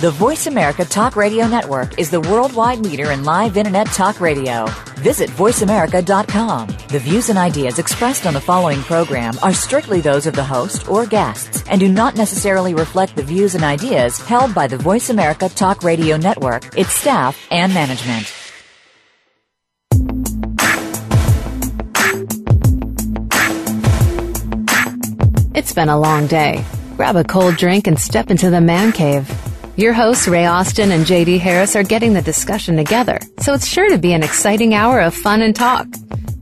The Voice America Talk Radio Network is the worldwide leader in live Internet talk radio. Visit VoiceAmerica.com. The views and ideas expressed on the following program are strictly those of the host or guests and do not necessarily reflect the views and ideas held by the Voice America Talk Radio Network, its staff, and management. It's been a long day. Grab a cold drink and step into the man cave. Your hosts, Ray Austin and JD Harris, are getting the discussion together, so it's sure to be an exciting hour of fun and talk.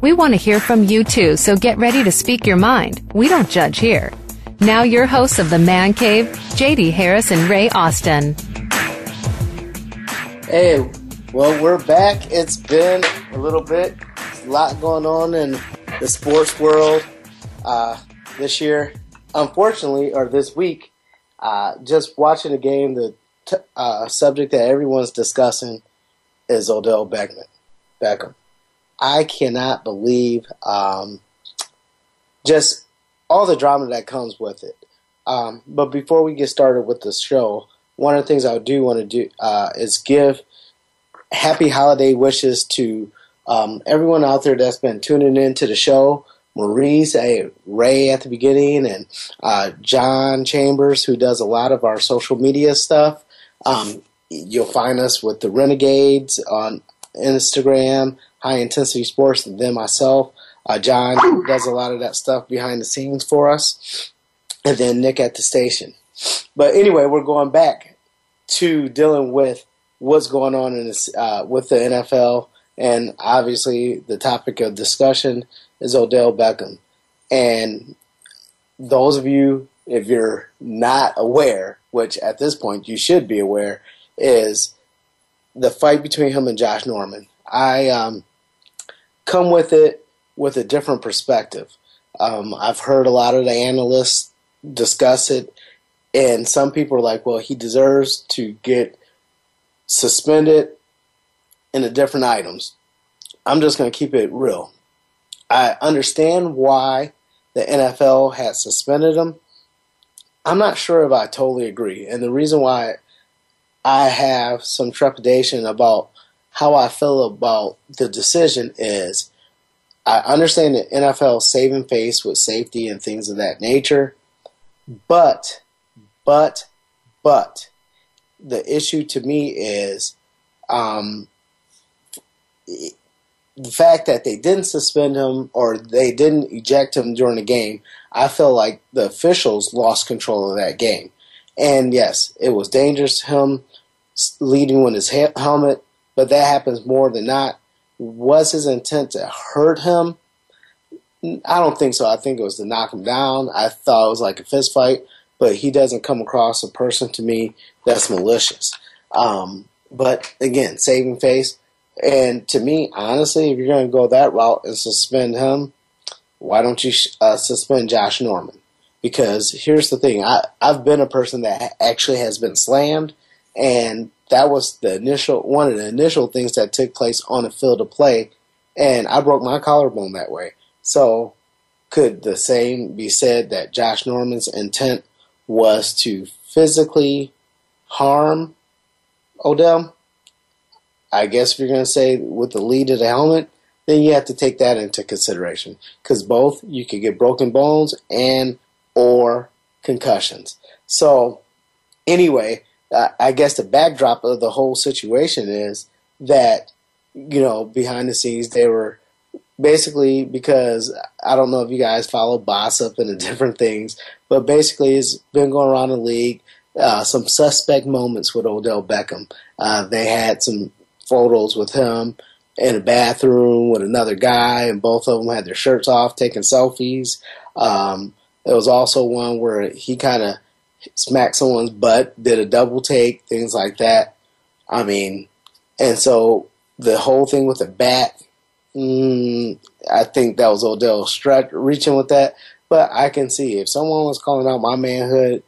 We want to hear from you too, so get ready to speak your mind. We don't judge here. Now, your hosts of The Man Cave, JD Harris and Ray Austin. Hey, well, we're back. It's been a little bit, a lot going on in the sports world uh, this year. Unfortunately, or this week, uh, just watching a game, the uh, subject that everyone's discussing is Odell Beckham. Beckham. I cannot believe um, just all the drama that comes with it. Um, but before we get started with the show, one of the things I do want to do uh, is give happy holiday wishes to um, everyone out there that's been tuning in to the show. Maurice, hey, Ray at the beginning, and uh, John Chambers, who does a lot of our social media stuff. Um, you'll find us with the Renegades on Instagram, High Intensity Sports, and then myself. Uh, John does a lot of that stuff behind the scenes for us, and then Nick at the station. But anyway, we're going back to dealing with what's going on in this, uh, with the NFL, and obviously the topic of discussion is Odell Beckham. And those of you, if you're not aware, which at this point you should be aware, is the fight between him and Josh Norman. I um, come with it with a different perspective. Um, I've heard a lot of the analysts discuss it, and some people are like, well, he deserves to get suspended in the different items. I'm just going to keep it real. I understand why the NFL had suspended him. I'm not sure if I totally agree. And the reason why I have some trepidation about how I feel about the decision is I understand the NFL saving face with safety and things of that nature, but, but, but, the issue to me is um, the fact that they didn't suspend him or they didn't eject him during the game. I feel like the officials lost control of that game. And yes, it was dangerous him leading with his helmet, but that happens more than not. Was his intent to hurt him? I don't think so. I think it was to knock him down. I thought it was like a fist fight, but he doesn't come across a person to me that's malicious. Um, but again, saving face. And to me, honestly, if you're going to go that route and suspend him, why don't you uh, suspend Josh Norman? Because here's the thing: I, I've been a person that actually has been slammed, and that was the initial one of the initial things that took place on the field of play, and I broke my collarbone that way. So, could the same be said that Josh Norman's intent was to physically harm Odell? I guess if you're going to say with the lead of the helmet, then you have to take that into consideration because both you could get broken bones and or concussions. So anyway, I guess the backdrop of the whole situation is that you know behind the scenes they were basically because I don't know if you guys follow Bossip and the different things, but basically it's been going around the league. Uh, some suspect moments with Odell Beckham. Uh, they had some photos with him in a bathroom with another guy, and both of them had their shirts off, taking selfies. Um, there was also one where he kind of smacked someone's butt, did a double take, things like that. I mean, and so the whole thing with the bat, mm, I think that was Odell stretch reaching with that. But I can see if someone was calling out my manhood,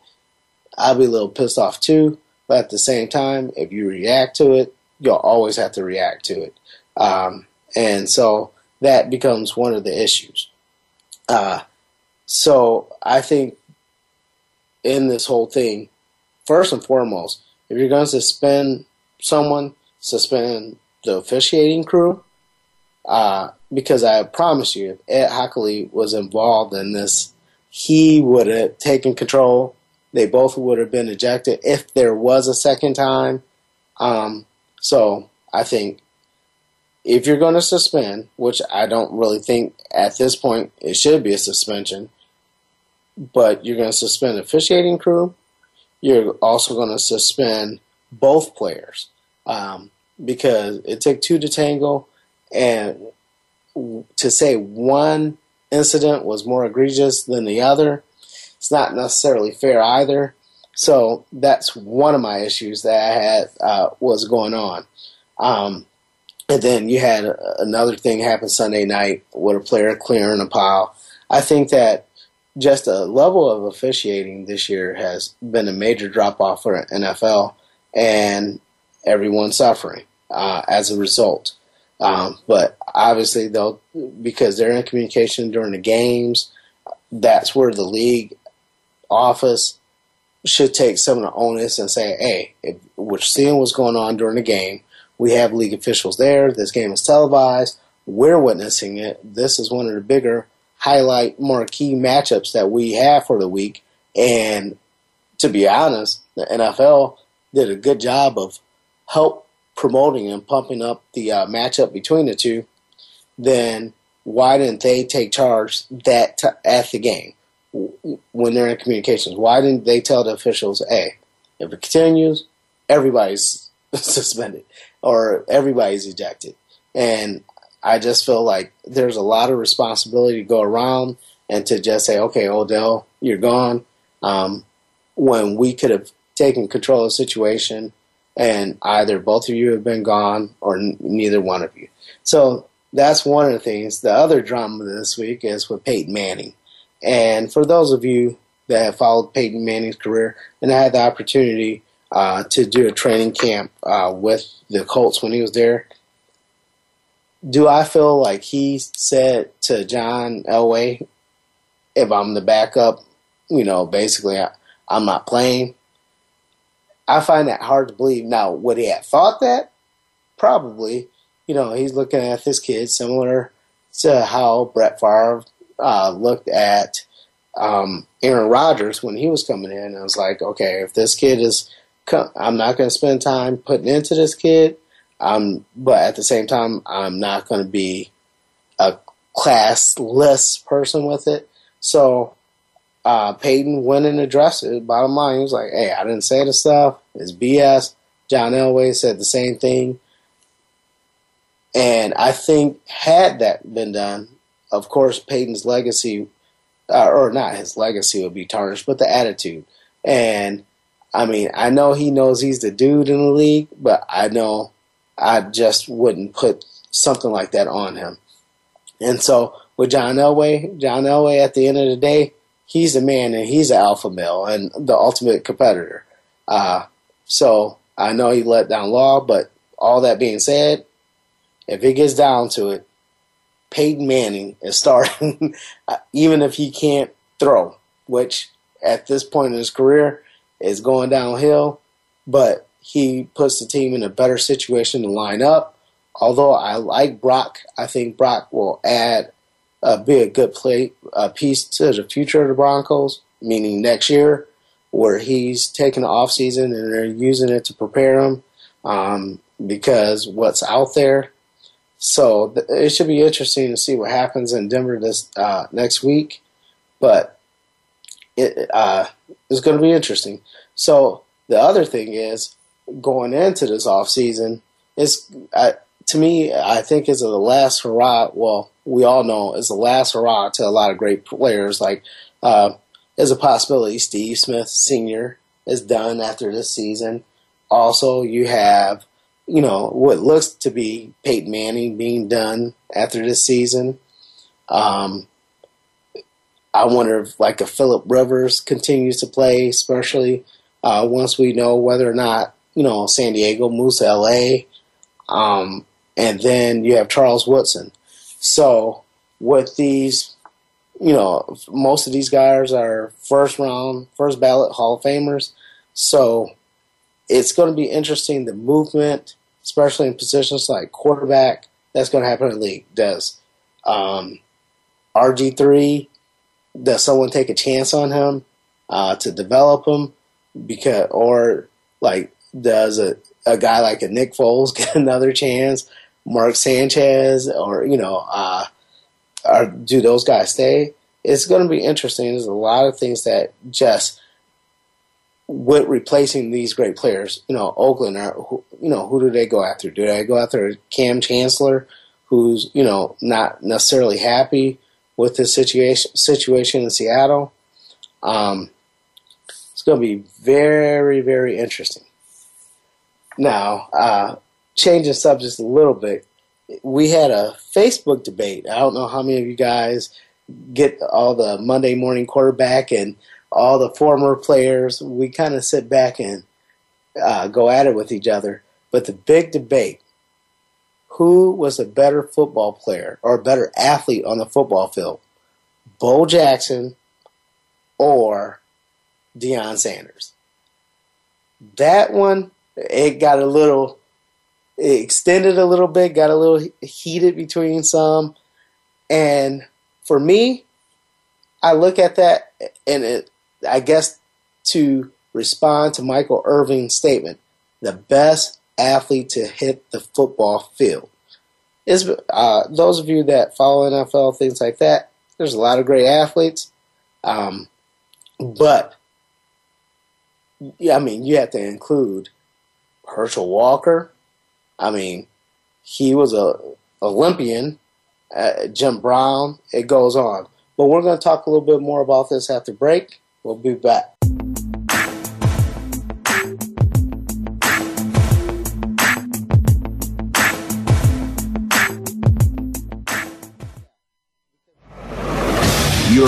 I'd be a little pissed off too. But at the same time, if you react to it, you'll always have to react to it. Um, and so that becomes one of the issues. Uh, so I think in this whole thing, first and foremost, if you're going to suspend someone, suspend the officiating crew, uh, because I promise you, if Ed Hochuli was involved in this, he would have taken control. They both would have been ejected if there was a second time. Um, so I think if you're going to suspend, which I don't really think at this point it should be a suspension, but you're going to suspend officiating crew, you're also going to suspend both players um, because it took two to tango, and to say one incident was more egregious than the other, it's not necessarily fair either. So that's one of my issues that I had uh, was going on. Um, and then you had another thing happen Sunday night with a player clearing a pile. I think that just a level of officiating this year has been a major drop off for NFL, and everyone's suffering uh, as a result. Um, but obviously, though, because they're in communication during the games, that's where the league office should take some of the onus and say, "Hey, if we're seeing what's going on during the game, we have league officials there. This game is televised. We're witnessing it. This is one of the bigger highlight marquee matchups that we have for the week. And to be honest, the NFL did a good job of help promoting and pumping up the uh, matchup between the two. Then why didn't they take charge that t- at the game when they're in communications? Why didn't they tell the officials, "Hey, if it continues, everybody's suspended"? Or everybody's ejected. And I just feel like there's a lot of responsibility to go around and to just say, okay, Odell, you're gone. Um, when we could have taken control of the situation and either both of you have been gone or n- neither one of you. So that's one of the things. The other drama this week is with Peyton Manning. And for those of you that have followed Peyton Manning's career and I had the opportunity uh, to do a training camp uh, with the Colts when he was there. Do I feel like he said to John Elway, if I'm the backup, you know, basically I, I'm not playing? I find that hard to believe. Now, would he have thought that? Probably. You know, he's looking at this kid similar to how Brett Favre uh, looked at um, Aaron Rodgers when he was coming in. I was like, okay, if this kid is I'm not going to spend time putting into this kid. Um, but at the same time, I'm not going to be a classless person with it. So uh, Peyton went and addressed it. Bottom line, he was like, "Hey, I didn't say the stuff. It's BS." John Elway said the same thing, and I think had that been done, of course, Peyton's legacy, uh, or not his legacy, would be tarnished, but the attitude and I mean, I know he knows he's the dude in the league, but I know I just wouldn't put something like that on him. And so with John Elway, John Elway at the end of the day, he's a man and he's an alpha male and the ultimate competitor. Uh, so I know he let down law, but all that being said, if it gets down to it, Peyton Manning is starting, even if he can't throw, which at this point in his career, is going downhill, but he puts the team in a better situation to line up. Although I like Brock, I think Brock will add uh, be a good play a piece to the future of the Broncos, meaning next year, where he's taking the off season and they're using it to prepare him um, because what's out there. So th- it should be interesting to see what happens in Denver this uh, next week, but it uh, it's going to be interesting. So the other thing is going into this off season is uh, to me I think is the last hurrah. Well, we all know is the last hurrah to a lot of great players. Like uh, there's a possibility Steve Smith Senior is done after this season. Also, you have you know what looks to be Peyton Manning being done after this season. Um, I wonder if like a Philip Rivers continues to play, especially uh, once we know whether or not you know San Diego moves to LA. Um, and then you have Charles Woodson. So with these, you know, most of these guys are first round, first ballot Hall of Famers. So it's going to be interesting the movement, especially in positions like quarterback. That's going to happen in the league. Does um, RG3, does someone take a chance on him uh, to develop him? Because, or like, does a, a guy like a Nick Foles get another chance? Mark Sanchez, or, you know, uh, or do those guys stay? It's going to be interesting. There's a lot of things that just with replacing these great players, you know, Oakland are, you know, who do they go after? Do they go after Kam Chancellor, who's, you know, not necessarily happy with the situation situation in Seattle? Um, it's going to be very, very interesting. Now, uh, changing subjects a little bit, we had a Facebook debate. I don't know how many of you guys get all the Monday morning quarterback and all the former players. We kind of sit back and uh, go at it with each other. But the big debate who was a better football player or a better athlete on the football field? Bo Jackson or Deion Sanders? That one, it got a little it extended a little bit, got a little heated between some. And for me, I look at that and it, I guess to respond to Michael Irvin's statement, the best athlete to hit the football field. Is uh, those of you that follow NFL things like that? There's a lot of great athletes, um, but I mean you have to include Herschel Walker, I mean, he was a Olympian, uh, Jim Brown. It goes on. But we're going to talk a little bit more about this after break. We'll be back.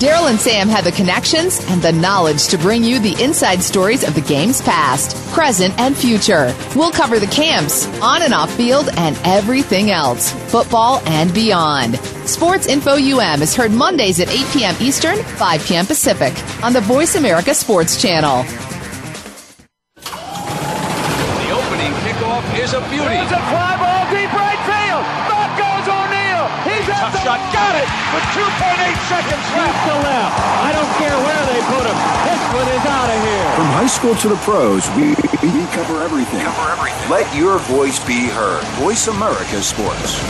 Daryl and Sam have the connections and the knowledge to bring you the inside stories of the game's past, present, and future. We'll cover the camps, on and off field, and everything else, football and beyond. Sports Info UM is heard Mondays at 8 p.m. Eastern, 5 p.m. Pacific on the Voice America Sports Channel. The opening kickoff is a beauty. It's a fly ball deep right field. Back goes O'Neill. He's at Tough the shot. Got it with 2.8 seconds Deep left. to left. I don't care where they put him. This one is out of here. From high school to the pros, we, we cover everything. Cover everything. Let your voice be heard. Voice America Sports.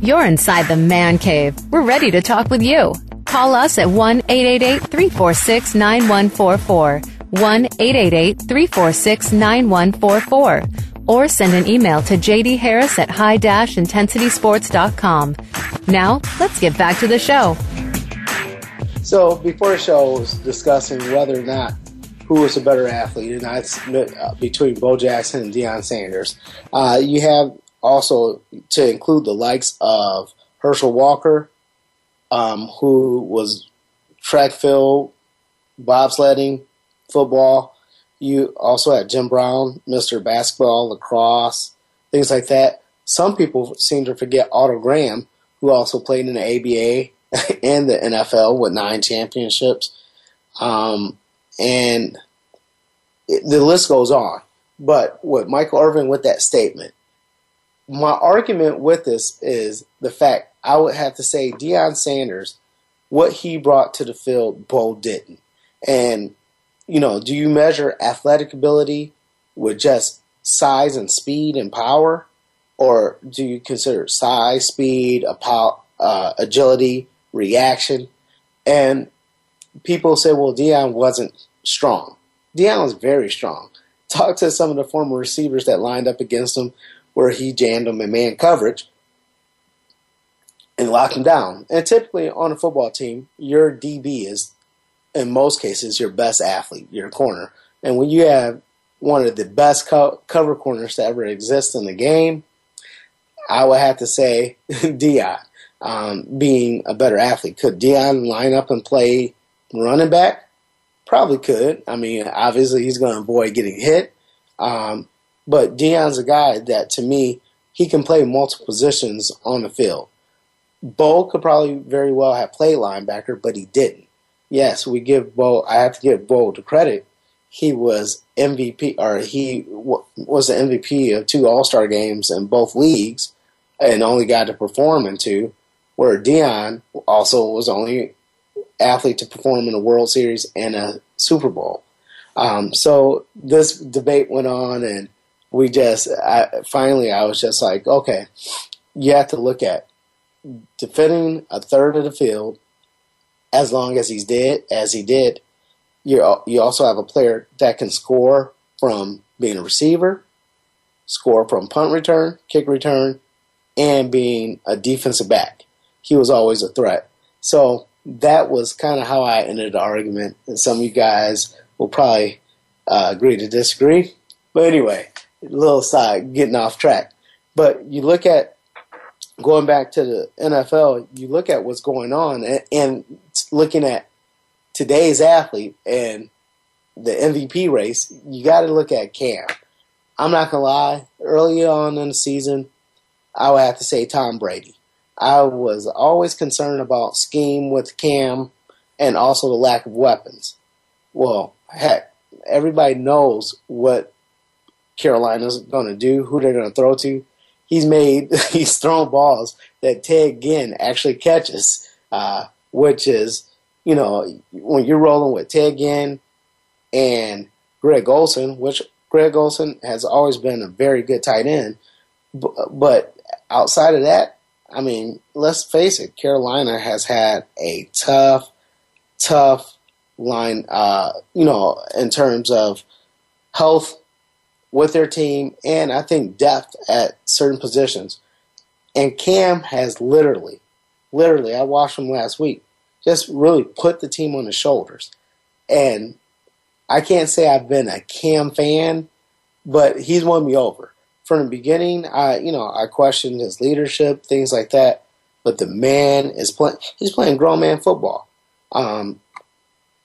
You're inside the man cave. We're ready to talk with you. Call us at 1 888 346 9144. 1 888 346 9144. Or send an email to JD Harris at high intensitysports.com. Now, let's get back to the show. So before the show, I was discussing whether or not who was a better athlete, and that's uh, between Bo Jackson and Deion Sanders. Uh, you have also to include the likes of Herschel Walker, um, who was track field, bobsledding, football. You also had Jim Brown, Mr. Basketball, lacrosse, things like that. Some people seem to forget Otto Graham, who also played in the ABA and the NFL with nine championships. Um, and it, the list goes on. But with Michael Irvin with that statement, my argument with this is the fact I would have to say Deion Sanders, what he brought to the field, Bo didn't. And, you know, do you measure athletic ability with just size and speed and power? Or do you consider size, speed, uh, agility, reaction? And people say, well, Deion wasn't strong. Deion was very strong. Talk to some of the former receivers that lined up against him where he jammed them in man coverage and locked them down. And typically on a football team, your DB is, in most cases, your best athlete, your corner. And when you have one of the best co- cover corners to ever exist in the game, I would have to say Deion um, being a better athlete. Could Deion line up and play running back? Probably could. I mean, obviously he's going to avoid getting hit. Um, but Deion's a guy that, to me, he can play multiple positions on the field. Bo could probably very well have played linebacker, but he didn't. Yes, we give Bo. I have to give Bo the credit. He was MVP, or he w- was the MVP of two All Star games in both leagues, and only got to perform in two. Where Deion also was only athlete to perform in a World Series and a Super Bowl. Um, so this debate went on, and we just I, finally I was just like, okay, you have to look at defending a third of the field as long as he's dead as he did. You you also have a player that can score from being a receiver, score from punt return, kick return, and being a defensive back. He was always a threat. So that was kind of how I ended the argument. And some of you guys will probably uh, agree to disagree. But anyway, a little side, getting off track. But you look at going back to the NFL, you look at what's going on and, and looking at today's athlete and the MVP race, you got to look at Cam. I'm not gonna lie. Early on in the season, I would have to say Tom Brady. I was always concerned about scheme with Cam and also the lack of weapons. Well, heck, everybody knows what Carolina's going to do, who they're going to throw to. He's made, he's thrown balls that Ted Ginn actually catches, uh, which is, you know, when you're rolling with Ted Ginn and Greg Olsen, which Greg Olsen has always been a very good tight end, but outside of that, I mean, let's face it, Carolina has had a tough, tough line, uh, you know, in terms of health with their team and I think depth at certain positions. And Cam has literally, literally, I watched him last week, just really put the team on his shoulders. And I can't say I've been a Cam fan, but he's won me over from the beginning, I you know I questioned his leadership, things like that. But the man is playing. He's playing grown man football. Um,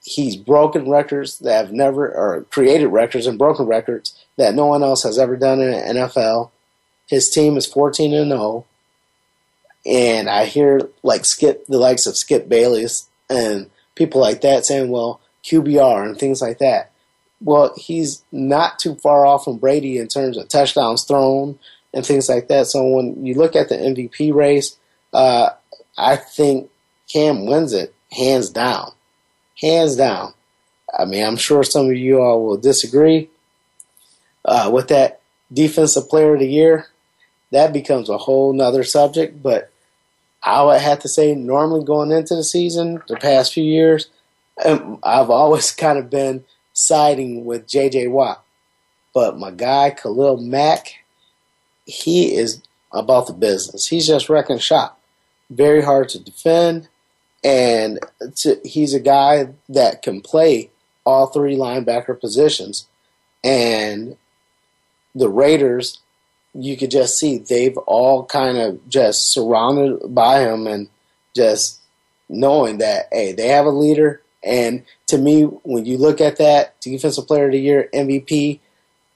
he's broken records that have never, or created records and broken records that no one else has ever done in the NFL. His team is 14 and 0. And I hear like Skip, the likes of Skip Bayless and people like that saying, well, QBR and things like that well, he's not too far off from Brady in terms of touchdowns thrown and things like that. So when you look at the MVP race, uh, I think Cam wins it hands down, hands down. I mean, I'm sure some of you all will disagree uh, with that defensive player of the year. That becomes a whole nother subject, but I would have to say, normally going into the season, the past few years, um, I've always kind of been siding with J.J. Watt. But my guy, Khalil Mack, he is about the business. He's just wrecking shop. Very hard to defend. And to, he's a guy that can play all three linebacker positions. And the Raiders, you could just see they've all kind of just surrounded by him and just knowing that, hey, they have a leader and to me, when you look at that defensive player of the year, MVP,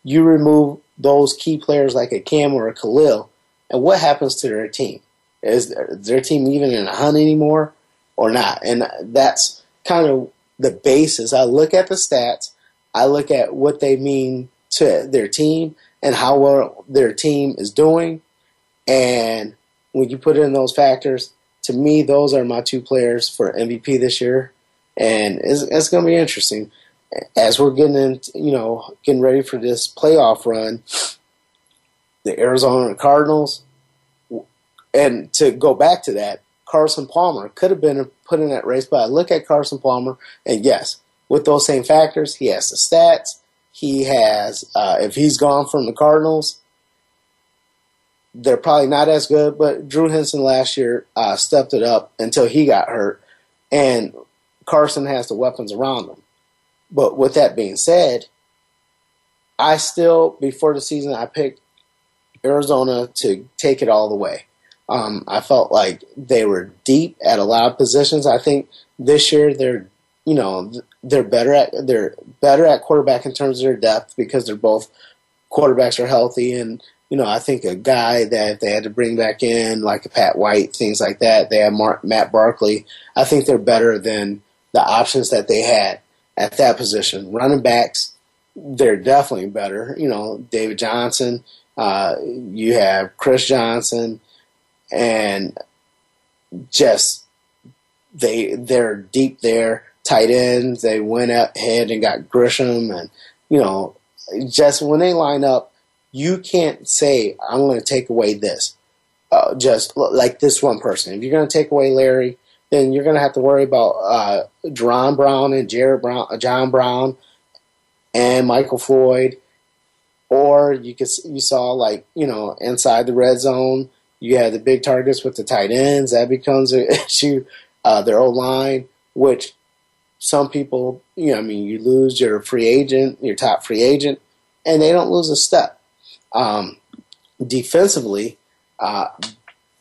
you remove those key players like a Cam or a Khalil, and what happens to their team? Is their team even in a hunt anymore or not? And that's kind of the basis. I look at the stats, I look at what they mean to their team and how well their team is doing. And when you put in those factors, to me, those are my two players for MVP this year, and it's, it's going to be interesting as we're getting in, you know, getting ready for this playoff run. The Arizona Cardinals, and to go back to that, Carson Palmer could have been put in that race, but I look at Carson Palmer, and yes, with those same factors, he has the stats. He has, uh, if he's gone from the Cardinals, they're probably not as good, but Drew Henson last year uh, stepped it up until he got hurt, and Carson has the weapons around him. But with that being said, I still, before the season, I picked Arizona to take it all the way. Um, I felt like they were deep at a lot of positions. I think this year they're, you know, they're better at they're better at quarterback in terms of their depth because they're both quarterbacks are healthy and you know, I think a guy that they had to bring back in, like a Pat White, things like that. They have Mark, Matt Barkley. I think they're better than the options that they had at that position. Running backs, they're definitely better. You know, David Johnson. Uh, you have Chris Johnson, and just they they're deep there. Tight ends, they went ahead and got Gresham, and you know, just when they line up you can't say, I'm going to take away this. Uh, just like this one person. If you're going to take away Larry, then you're going to have to worry about uh, Jaron Brown and Jared Brown, uh, John Brown, and Michael Floyd. Or you could you saw like you know inside the red zone, you had the big targets with the tight ends. That becomes an issue. Uh, their old line, which some people, you know, I mean, you lose your free agent, your top free agent, and they don't lose a step. Um, defensively, uh,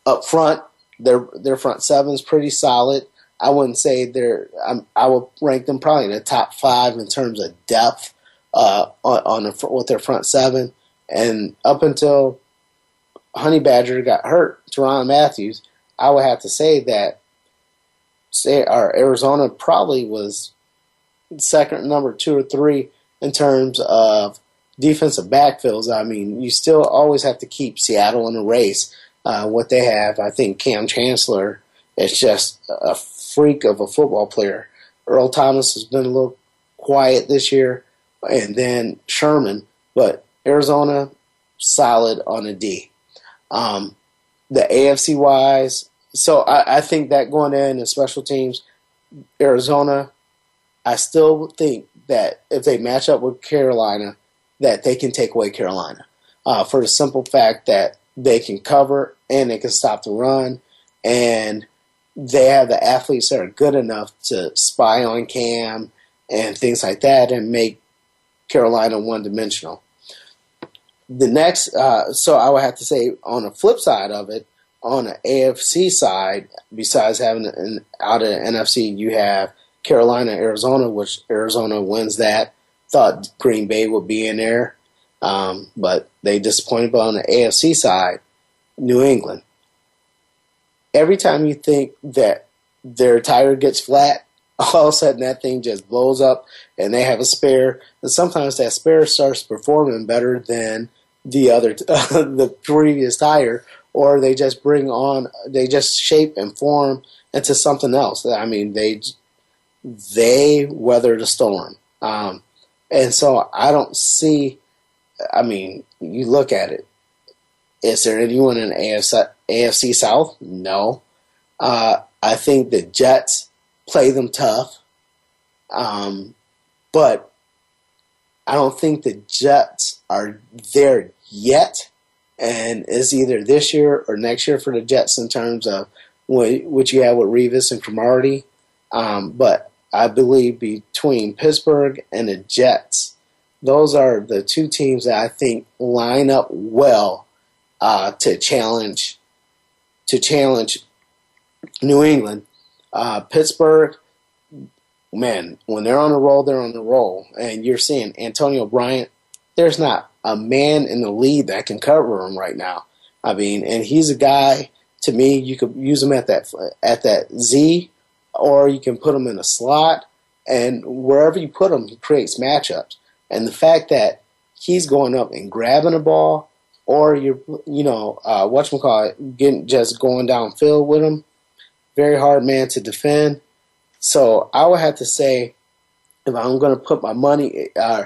up front, their their front seven is pretty solid. I wouldn't say they're. I'm, i would rank them probably in the top five in terms of depth uh, on, on the, with their front seven. And up until Honey Badger got hurt, Tyrann Matthews, I would have to say that our Arizona probably was second, number two or three in terms of defensive backfields, I mean, you still always have to keep Seattle in the race. Uh, what they have, I think Kam Chancellor is just a freak of a football player. Earl Thomas has been a little quiet this year, and then Sherman, but Arizona solid on a D. Um, the AFC wise, so I, I think that going in and special teams, Arizona, I still think that if they match up with Carolina, that they can take away Carolina uh, for the simple fact that they can cover and they can stop the run, and they have the athletes that are good enough to spy on Cam and things like that and make Carolina one dimensional. The next, uh, so I would have to say on the flip side of it, on the AFC side, besides having an out of the NFC, you have Carolina, Arizona, which Arizona wins that thought Green Bay would be in there, um, but they disappointed. But on the AFC side, New England. Every time you think that their tire gets flat, all of a sudden that thing just blows up and they have a spare. And sometimes that spare starts performing better than the other, the previous tire, or they just bring on, they just shape and form into something else. I mean, they they weather the storm. Um, and so I don't see, I mean, you look at it. Is there anyone in AFC, AFC South? No. Uh, I think the Jets play them tough. Um, but I don't think the Jets are there yet. And it's either this year or next year for the Jets in terms of what you have with Revis and Cromartie. Um, but I believe between Pittsburgh and the Jets, those are the two teams that I think line up well uh, to challenge to challenge New England. Uh, Pittsburgh, man, when they're on the roll, they're on the roll, and you're seeing Antonio Bryant. There's not a man in the league that can cover him right now. I mean, and he's a guy. To me, you could use him at that at that Z or you can put him in a slot, and wherever you put him, he creates matchups. And the fact that he's going up and grabbing a ball, or you're, you know, uh, whatchamacallit, getting just going downfield with him, very hard man to defend. So I would have to say, if I'm going to put my money uh,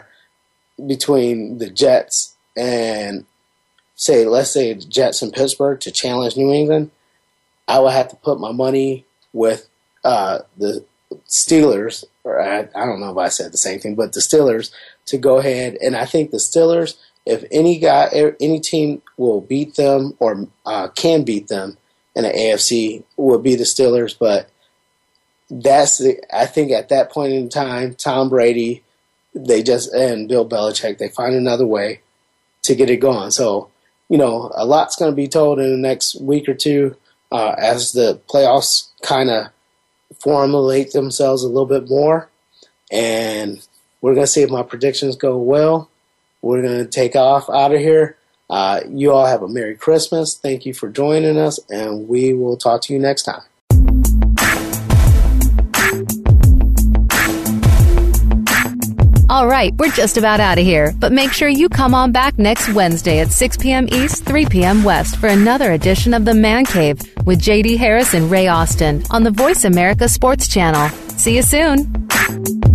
between the Jets and say, let's say the Jets in Pittsburgh to challenge New England, I would have to put my money with uh, the Steelers, or I, I, don't know if I said the same thing, but the Steelers to go ahead. And I think the Steelers, if any guy, any team will beat them or uh, can beat them in the AFC, will be the Steelers. But that's the, I think at that point in time, Tom Brady, they just, and Bill Belichick, they find another way to get it going. So, you know, a lot's going to be told in the next week or two uh, as the playoffs kind of formulate themselves a little bit more. And we're going to see if my predictions go well. We're going to take off out of here. Uh, you all have a Merry Christmas. Thank you for joining us, and we will talk to you next time. All right, we're just about out of here, but make sure you come on back next Wednesday at 6 p.m. East, 3 p.m. West for another edition of The Man Cave with JD Harris and Ray Austin on the Voice America Sports Channel. See you soon.